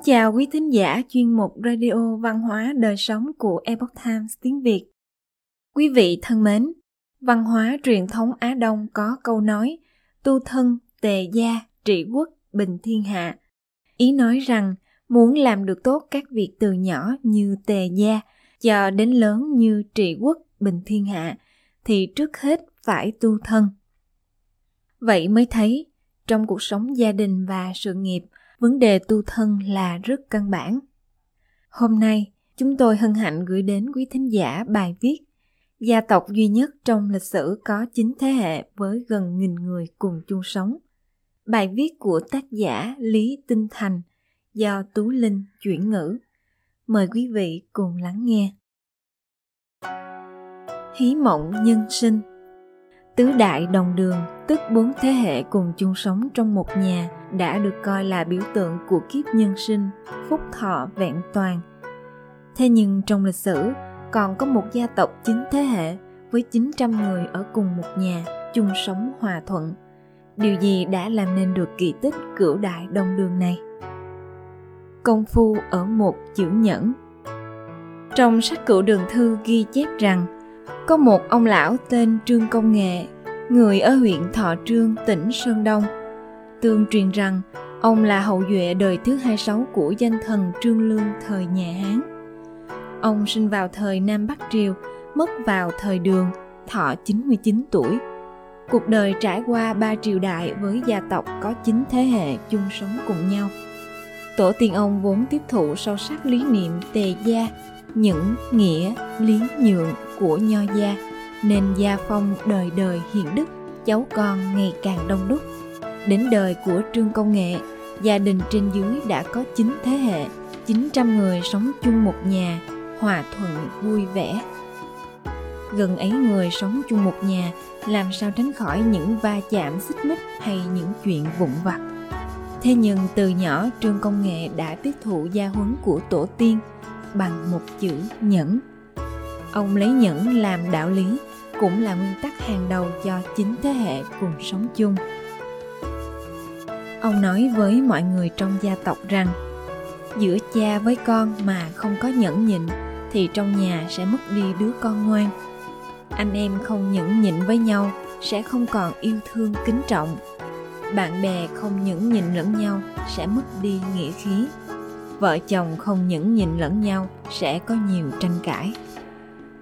Kính chào quý thính giả chuyên mục Radio Văn hóa Đời Sống của Epoch Times tiếng Việt. Quý vị thân mến, văn hóa truyền thống Á Đông có câu nói tu thân, tề gia, trị quốc, bình thiên hạ. Ý nói rằng muốn làm được tốt các việc từ nhỏ như tề gia cho đến lớn như trị quốc, bình thiên hạ thì trước hết phải tu thân. Vậy mới thấy trong cuộc sống gia đình và sự nghiệp – vấn đề tu thân là rất căn bản. Hôm nay, chúng tôi hân hạnh gửi đến quý thính giả bài viết Gia tộc duy nhất trong lịch sử có 9 thế hệ với gần nghìn người cùng chung sống. Bài viết của tác giả Lý Tinh Thành do Tú Linh chuyển ngữ. Mời quý vị cùng lắng nghe. Hí mộng nhân sinh Tứ đại đồng đường, tức bốn thế hệ cùng chung sống trong một nhà, đã được coi là biểu tượng của kiếp nhân sinh, phúc thọ vẹn toàn. Thế nhưng trong lịch sử, còn có một gia tộc chín thế hệ với 900 người ở cùng một nhà, chung sống hòa thuận. Điều gì đã làm nên được kỳ tích cửu đại đồng đường này? Công phu ở một chữ nhẫn Trong sách cửu đường thư ghi chép rằng có một ông lão tên Trương Công Nghệ, người ở huyện Thọ Trương, tỉnh Sơn Đông. Tương truyền rằng ông là hậu duệ đời thứ 26 của danh thần Trương Lương thời nhà Hán. Ông sinh vào thời Nam Bắc Triều, mất vào thời Đường, thọ 99 tuổi. Cuộc đời trải qua ba triều đại với gia tộc có 9 thế hệ chung sống cùng nhau. Tổ tiên ông vốn tiếp thụ sâu sắc lý niệm tề gia, những nghĩa, lý nhượng của nho gia, nên gia phong đời đời hiền đức, cháu con ngày càng đông đúc. Đến đời của trương công nghệ, gia đình trên dưới đã có 9 thế hệ 900 người sống chung một nhà, hòa thuận, vui vẻ. Gần ấy người sống chung một nhà, làm sao tránh khỏi những va chạm xích mích hay những chuyện vụn vặt. Thế nhưng từ nhỏ, trương công nghệ đã tiếp thụ gia huấn của tổ tiên bằng một chữ nhẫn ông lấy nhẫn làm đạo lý, cũng là nguyên tắc hàng đầu cho chính thế hệ cùng sống chung. Ông nói với mọi người trong gia tộc rằng, giữa cha với con mà không có nhẫn nhịn, thì trong nhà sẽ mất đi đứa con ngoan. Anh em không nhẫn nhịn với nhau sẽ không còn yêu thương kính trọng. Bạn bè không nhẫn nhịn lẫn nhau sẽ mất đi nghĩa khí. Vợ chồng không nhẫn nhịn lẫn nhau sẽ có nhiều tranh cãi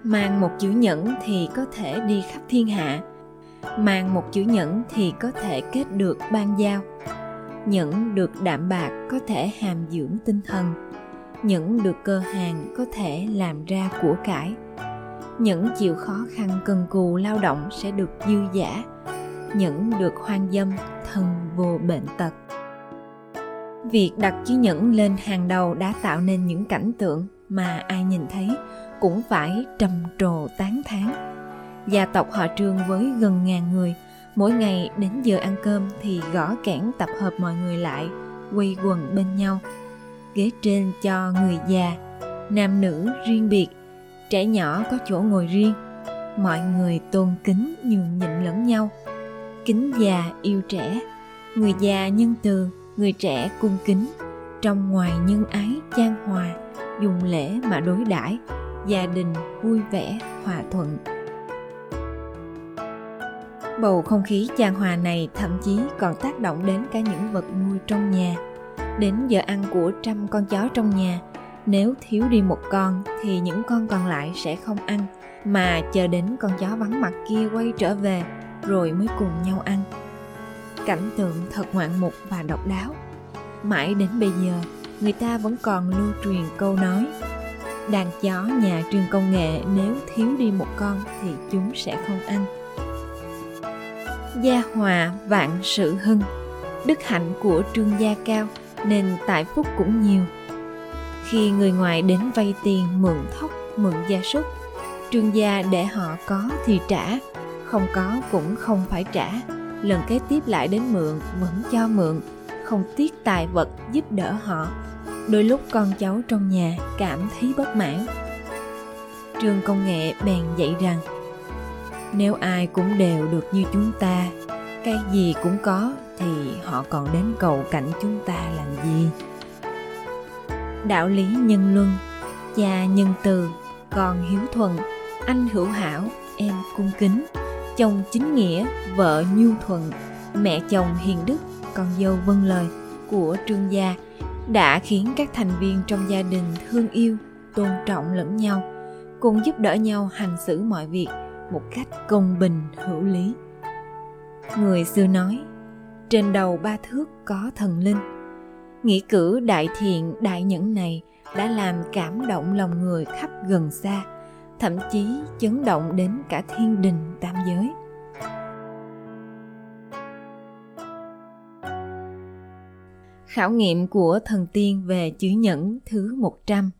mang một chữ nhẫn thì có thể đi khắp thiên hạ. Mang một chữ nhẫn thì có thể kết được ban giao. Nhẫn được đạm bạc có thể hàm dưỡng tinh thần. Nhẫn được cơ hàng có thể làm ra của cải. Nhẫn chịu khó khăn cần cù lao động sẽ được dư giả. Nhẫn được hoang dâm thân vô bệnh tật. Việc đặt chữ nhẫn lên hàng đầu đã tạo nên những cảnh tượng mà ai nhìn thấy cũng phải trầm trồ tán thán. Gia tộc họ trương với gần ngàn người, mỗi ngày đến giờ ăn cơm thì gõ kẽn tập hợp mọi người lại, quây quần bên nhau. Ghế trên cho người già, nam nữ riêng biệt, trẻ nhỏ có chỗ ngồi riêng. Mọi người tôn kính nhường nhịn lẫn nhau. Kính già yêu trẻ, người già nhân từ, người trẻ cung kính. Trong ngoài nhân ái chan hòa, dùng lễ mà đối đãi gia đình vui vẻ, hòa thuận. Bầu không khí chan hòa này thậm chí còn tác động đến cả những vật nuôi trong nhà. Đến giờ ăn của trăm con chó trong nhà, nếu thiếu đi một con thì những con còn lại sẽ không ăn, mà chờ đến con chó vắng mặt kia quay trở về rồi mới cùng nhau ăn. Cảnh tượng thật ngoạn mục và độc đáo. Mãi đến bây giờ, người ta vẫn còn lưu truyền câu nói đàn chó nhà trường công nghệ, nếu thiếu đi một con thì chúng sẽ không ăn. Gia hòa vạn sự hưng, đức hạnh của trương gia cao nên tại phúc cũng nhiều. Khi người ngoài đến vay tiền, mượn thóc, mượn gia súc, trương gia để họ có thì trả, không có cũng không phải trả. Lần kế tiếp lại đến mượn, vẫn cho mượn, không tiếc tài vật giúp đỡ họ đôi lúc con cháu trong nhà cảm thấy bất mãn. Trường công nghệ bèn dạy rằng, nếu ai cũng đều được như chúng ta, cái gì cũng có thì họ còn đến cầu cạnh chúng ta làm gì? Đạo lý nhân luân, cha nhân từ, con hiếu thuận, anh hữu hảo, em cung kính, chồng chính nghĩa, vợ nhu thuận, mẹ chồng hiền đức, con dâu vâng lời của trương gia đã khiến các thành viên trong gia đình thương yêu, tôn trọng lẫn nhau cùng giúp đỡ nhau hành xử mọi việc một cách công bình hữu lý. Người xưa nói, trên đầu ba thước có thần linh. Nghĩ cử đại thiện, đại nhẫn này đã làm cảm động lòng người khắp gần xa, thậm chí chấn động đến cả thiên đình tam giới. Khảo nghiệm của thần tiên về chữ nhẫn thứ 100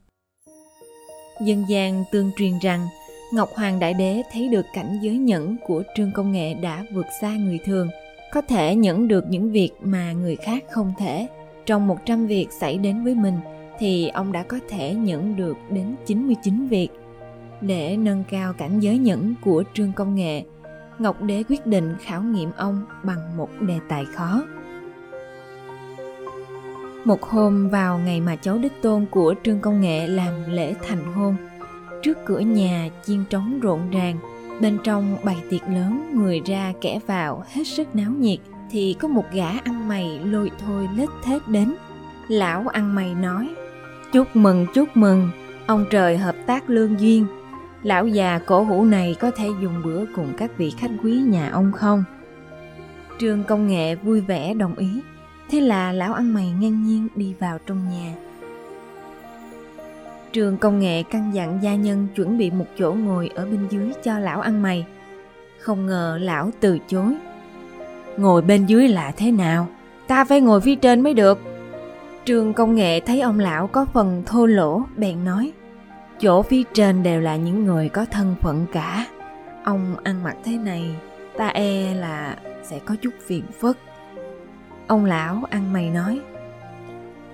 Dân gian tương truyền rằng Ngọc Hoàng Đại Đế thấy được cảnh giới nhẫn của Trương Công Nghệ đã vượt xa người thường, có thể nhẫn được những việc mà người khác không thể. Trong 100 việc xảy đến với mình thì ông đã có thể nhẫn được đến 99 việc. Để nâng cao cảnh giới nhẫn của Trương Công Nghệ, Ngọc Đế quyết định khảo nghiệm ông bằng một đề tài khó. Một hôm vào ngày mà cháu đích tôn của Trương Công Nghệ làm lễ thành hôn, trước cửa nhà chiên trống rộn ràng, bên trong bày tiệc lớn người ra kẻ vào hết sức náo nhiệt, thì có một gã ăn mày lôi thôi lết thết đến. Lão ăn mày nói, chúc mừng chúc mừng, ông trời hợp tác lương duyên. Lão già cổ hủ này có thể dùng bữa cùng các vị khách quý nhà ông không? Trương Công Nghệ vui vẻ đồng ý, Thế là lão ăn mày ngang nhiên đi vào trong nhà. Trường công nghệ căn dặn gia nhân chuẩn bị một chỗ ngồi ở bên dưới cho lão ăn mày. Không ngờ lão từ chối. Ngồi bên dưới là thế nào? Ta phải ngồi phía trên mới được. Trường công nghệ thấy ông lão có phần thô lỗ, bèn nói. Chỗ phía trên đều là những người có thân phận cả. Ông ăn mặc thế này, ta e là sẽ có chút phiền phức. Ông lão ăn mày nói.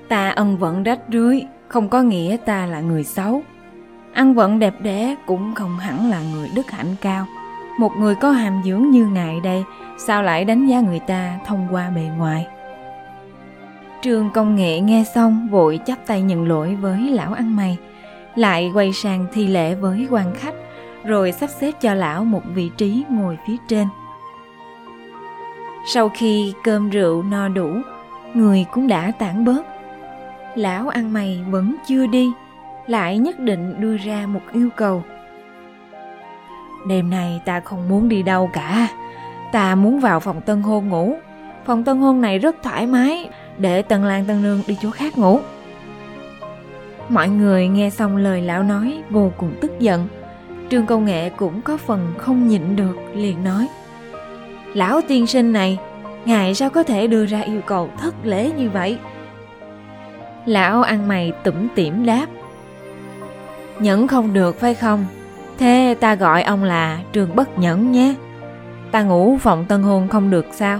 Ta ân vận rách rưới, Không có nghĩa ta là người xấu. Ăn vận đẹp đẽ cũng không hẳn là người đức hạnh cao. Một người có hàm dưỡng như ngài đây, Sao lại đánh giá người ta thông qua bề ngoài? Trường công nghệ nghe xong, vội chắp tay nhận lỗi với lão ăn mày. Lại quay sang thi lễ với quan khách, Rồi sắp xếp cho lão một vị trí ngồi phía trên sau khi cơm rượu no đủ, người cũng đã tản bớt. Lão ăn mày vẫn chưa đi, lại nhất định đưa ra một yêu cầu. Đêm nay ta không muốn đi đâu cả, ta muốn vào phòng tân hôn ngủ. Phòng tân hôn này rất thoải mái, để Tần Lan Tân Nương đi chỗ khác ngủ. Mọi người nghe xong lời lão nói vô cùng tức giận. Trương Công Nghệ cũng có phần không nhịn được, liền nói – Lão tiên sinh này, ngài sao có thể đưa ra yêu cầu thất lễ như vậy? Lão ăn mày tủm tỉm đáp. Nhẫn không được phải không? Thế ta gọi ông là trường bất nhẫn nhé. Ta ngủ phòng tân hôn không được sao?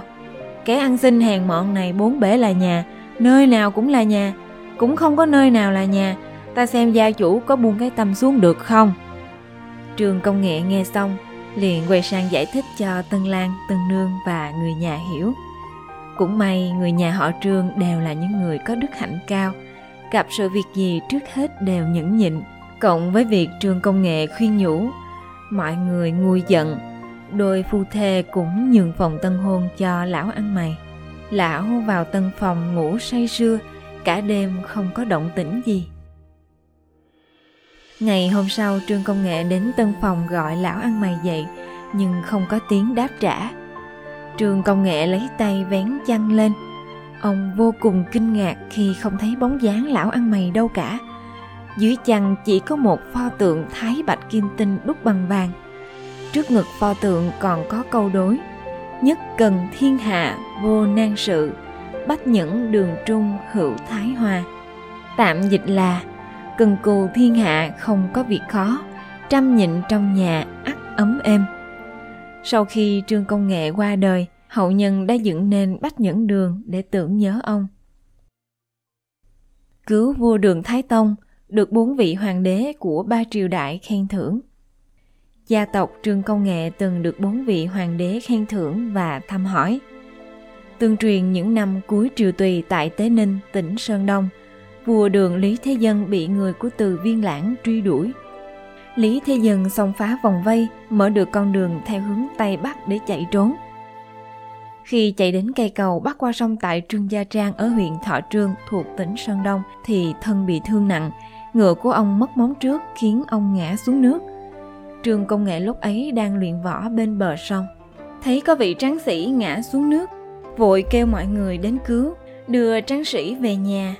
Kẻ ăn xin hèn mọn này bốn bể là nhà, nơi nào cũng là nhà, cũng không có nơi nào là nhà. Ta xem gia chủ có buông cái tâm xuống được không? Trường công nghệ nghe xong liền quay sang giải thích cho Tân Lan, Tân Nương và người nhà hiểu. Cũng may người nhà họ Trương đều là những người có đức hạnh cao, gặp sự việc gì trước hết đều nhẫn nhịn, cộng với việc Trương Công Nghệ khuyên nhủ, mọi người nguôi giận, đôi phu thê cũng nhường phòng tân hôn cho lão ăn mày. Lão vào tân phòng ngủ say sưa, cả đêm không có động tĩnh gì. Ngày hôm sau, Trương Công Nghệ đến tân phòng gọi lão ăn mày dậy, Nhưng không có tiếng đáp trả. Trương Công Nghệ lấy tay vén chăn lên. Ông vô cùng kinh ngạc khi không thấy bóng dáng lão ăn mày đâu cả. Dưới chăn chỉ có một pho tượng thái bạch kim tinh đúc bằng vàng. Trước ngực pho tượng còn có câu đối, Nhất cần thiên hạ vô nan sự Bách nhẫn đường trung hữu thái hòa Tạm dịch là cần cù thiên hạ không có việc khó, trăm nhịn trong nhà ắt ấm êm. Sau khi trương công nghệ qua đời, hậu nhân đã dựng nên bách nhẫn đường để tưởng nhớ ông. Cứu vua đường thái tông, được bốn vị hoàng đế của ba triều đại khen thưởng. Gia tộc trương công nghệ từng được bốn vị hoàng đế khen thưởng và thăm hỏi. Tương truyền những năm cuối triều tùy tại tế ninh, tỉnh sơn đông vua đường Lý Thế Dân bị người của từ viên lãng truy đuổi. Lý Thế Dân xông phá vòng vây, mở được con đường theo hướng Tây Bắc để chạy trốn. Khi chạy đến cây cầu bắc qua sông tại Trương Gia Trang ở huyện Thọ Trương thuộc tỉnh Sơn Đông thì thân bị thương nặng, ngựa của ông mất móng trước khiến ông ngã xuống nước. Trương Công Nghệ lúc ấy đang luyện võ bên bờ sông. Thấy có vị tráng sĩ ngã xuống nước, vội kêu mọi người đến cứu, đưa tráng sĩ về nhà.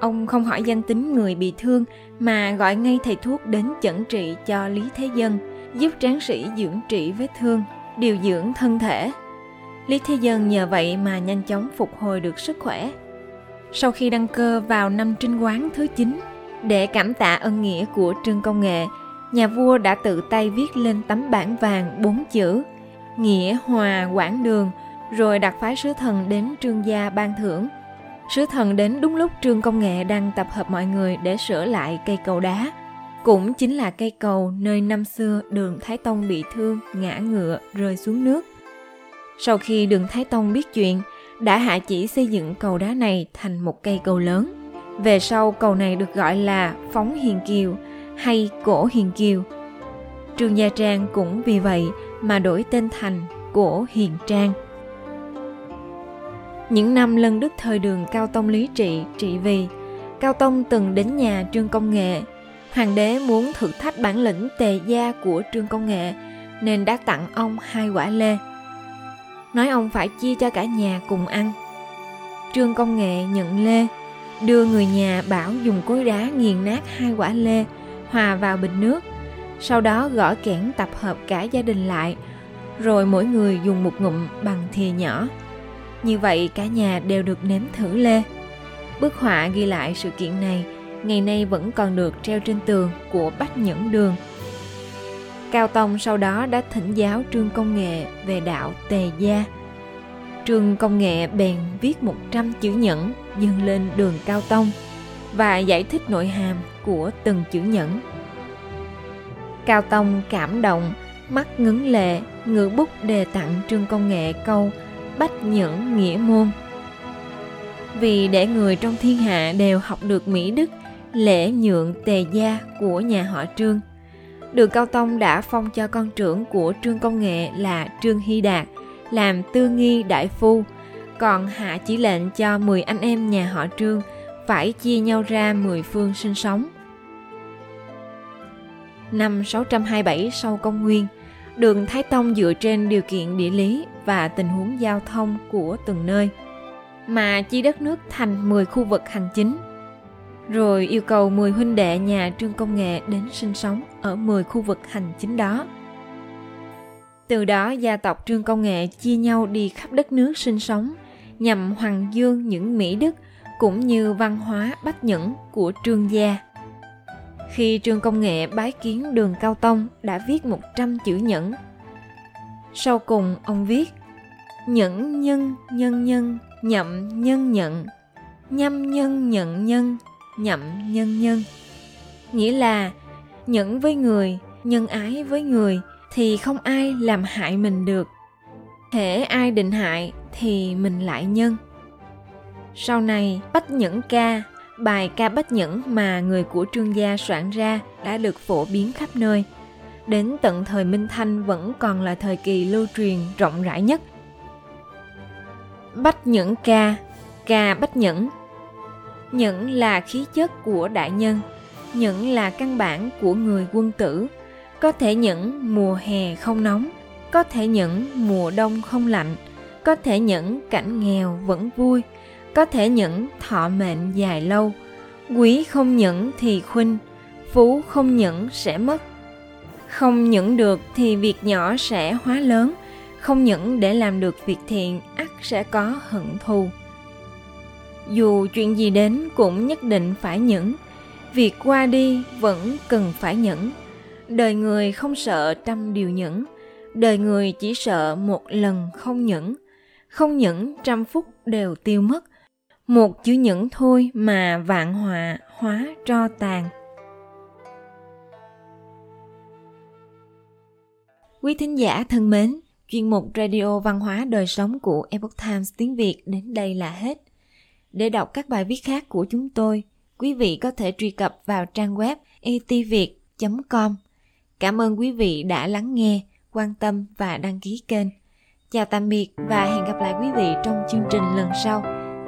Ông không hỏi danh tính người bị thương mà gọi ngay thầy thuốc đến chẩn trị cho Lý Thế Dân, giúp tráng sĩ dưỡng trị vết thương, điều dưỡng thân thể. Lý Thế Dân nhờ vậy mà nhanh chóng phục hồi được sức khỏe. Sau khi đăng cơ vào năm Trinh Quán thứ 9, để cảm tạ ân nghĩa của Trương Công Nghệ, nhà vua đã tự tay viết lên tấm bảng vàng bốn chữ Nghĩa Hòa Quảng Đường, rồi đặt phái sứ thần đến Trương gia ban thưởng. Sứ thần đến đúng lúc Trương Công Nghệ đang tập hợp mọi người để sửa lại cây cầu đá. Cũng chính là cây cầu nơi năm xưa đường Thái Tông bị thương, ngã ngựa, rơi xuống nước. Sau khi đường Thái Tông biết chuyện, đã hạ chỉ xây dựng cầu đá này thành một cây cầu lớn. Về sau cầu này được gọi là Phóng Hiền Kiều hay Cổ Hiền Kiều. Trương Gia Trang cũng vì vậy mà đổi tên thành Cổ Hiền Trang. Những năm lân đức thời đường Cao Tông lý trị, trị vì, Cao Tông từng đến nhà Trương Công Nghệ. Hoàng đế muốn thử thách bản lĩnh tề gia của Trương Công Nghệ, nên đã tặng ông hai quả lê. Nói ông phải chia cho cả nhà cùng ăn. Trương Công Nghệ nhận lê, đưa người nhà bảo dùng cối đá nghiền nát hai quả lê, hòa vào bình nước, sau đó gõ kẽn tập hợp cả gia đình lại, rồi mỗi người dùng một ngụm bằng thìa nhỏ. Như vậy cả nhà đều được nếm thử lê. Bức họa ghi lại sự kiện này ngày nay vẫn còn được treo trên tường của Bách Nhẫn Đường. Cao Tông sau đó đã thỉnh giáo Trương Công Nghệ về đạo Tề Gia. Trương Công Nghệ bèn viết 100 chữ nhẫn dâng lên đường Cao Tông và giải thích nội hàm của từng chữ nhẫn. Cao Tông cảm động, mắt ngấn lệ, ngữ bút đề tặng Trương Công Nghệ câu Bách Nhẫn Nghĩa Môn. Vì để người trong thiên hạ đều học được Mỹ Đức, lễ nhượng tề gia của nhà họ Trương. Đường Cao Tông đã phong cho con trưởng của Trương Công Nghệ là Trương Hy Đạt làm tư nghi đại phu, còn hạ chỉ lệnh cho 10 anh em nhà họ Trương phải chia nhau ra 10 phương sinh sống. Năm 627 sau công nguyên, đường Thái Tông dựa trên điều kiện địa lý và tình huống giao thông của từng nơi, mà chia đất nước thành 10 khu vực hành chính. Rồi yêu cầu 10 huynh đệ nhà Trương Công Nghệ đến sinh sống ở 10 khu vực hành chính đó. Từ đó, gia tộc Trương Công Nghệ chia nhau đi khắp đất nước sinh sống, nhằm hoàng dương những mỹ đức cũng như văn hóa bách nhẫn của Trương gia. Khi Trương Công Nghệ bái kiến đường Cao Tông đã viết 100 chữ nhẫn. Sau cùng ông viết Nhẫn nhân nhân nhân nhậm nhân nhận Nhâm nhân nhận nhân nhậm nhân nhân Nghĩa là nhẫn với người, nhân ái với người thì không ai làm hại mình được. Thể ai định hại thì mình lại nhân. Sau này, Bách Nhẫn Ca Bài ca bách nhẫn mà người của trương gia soạn ra đã được phổ biến khắp nơi. Đến tận thời Minh Thanh vẫn còn là thời kỳ lưu truyền rộng rãi nhất. Bách nhẫn ca, ca bách nhẫn. Nhẫn là khí chất của đại nhân, nhẫn là căn bản của người quân tử. Có thể nhẫn mùa hè không nóng, có thể nhẫn mùa đông không lạnh, có thể nhẫn cảnh nghèo vẫn vui, có thể nhẫn thọ mệnh dài lâu. Quý không nhẫn thì khuynh, phú không nhẫn sẽ mất. Không nhẫn được thì việc nhỏ sẽ hóa lớn, không nhẫn để làm được việc thiện, ắt sẽ có hận thù. Dù chuyện gì đến cũng nhất định phải nhẫn, việc qua đi vẫn cần phải nhẫn. Đời người không sợ trăm điều nhẫn, đời người chỉ sợ một lần không nhẫn. Không nhẫn trăm phút đều tiêu mất một chữ nhẫn thôi mà vạn họa hóa tro tàn. Quý thính giả thân mến, chuyên mục radio văn hóa đời sống của epoch times tiếng việt đến đây là hết. Để đọc các bài viết khác của chúng tôi, quý vị có thể truy cập vào trang web etviet com. Cảm ơn quý vị đã lắng nghe, quan tâm và đăng ký kênh. Chào tạm biệt và hẹn gặp lại quý vị trong chương trình lần sau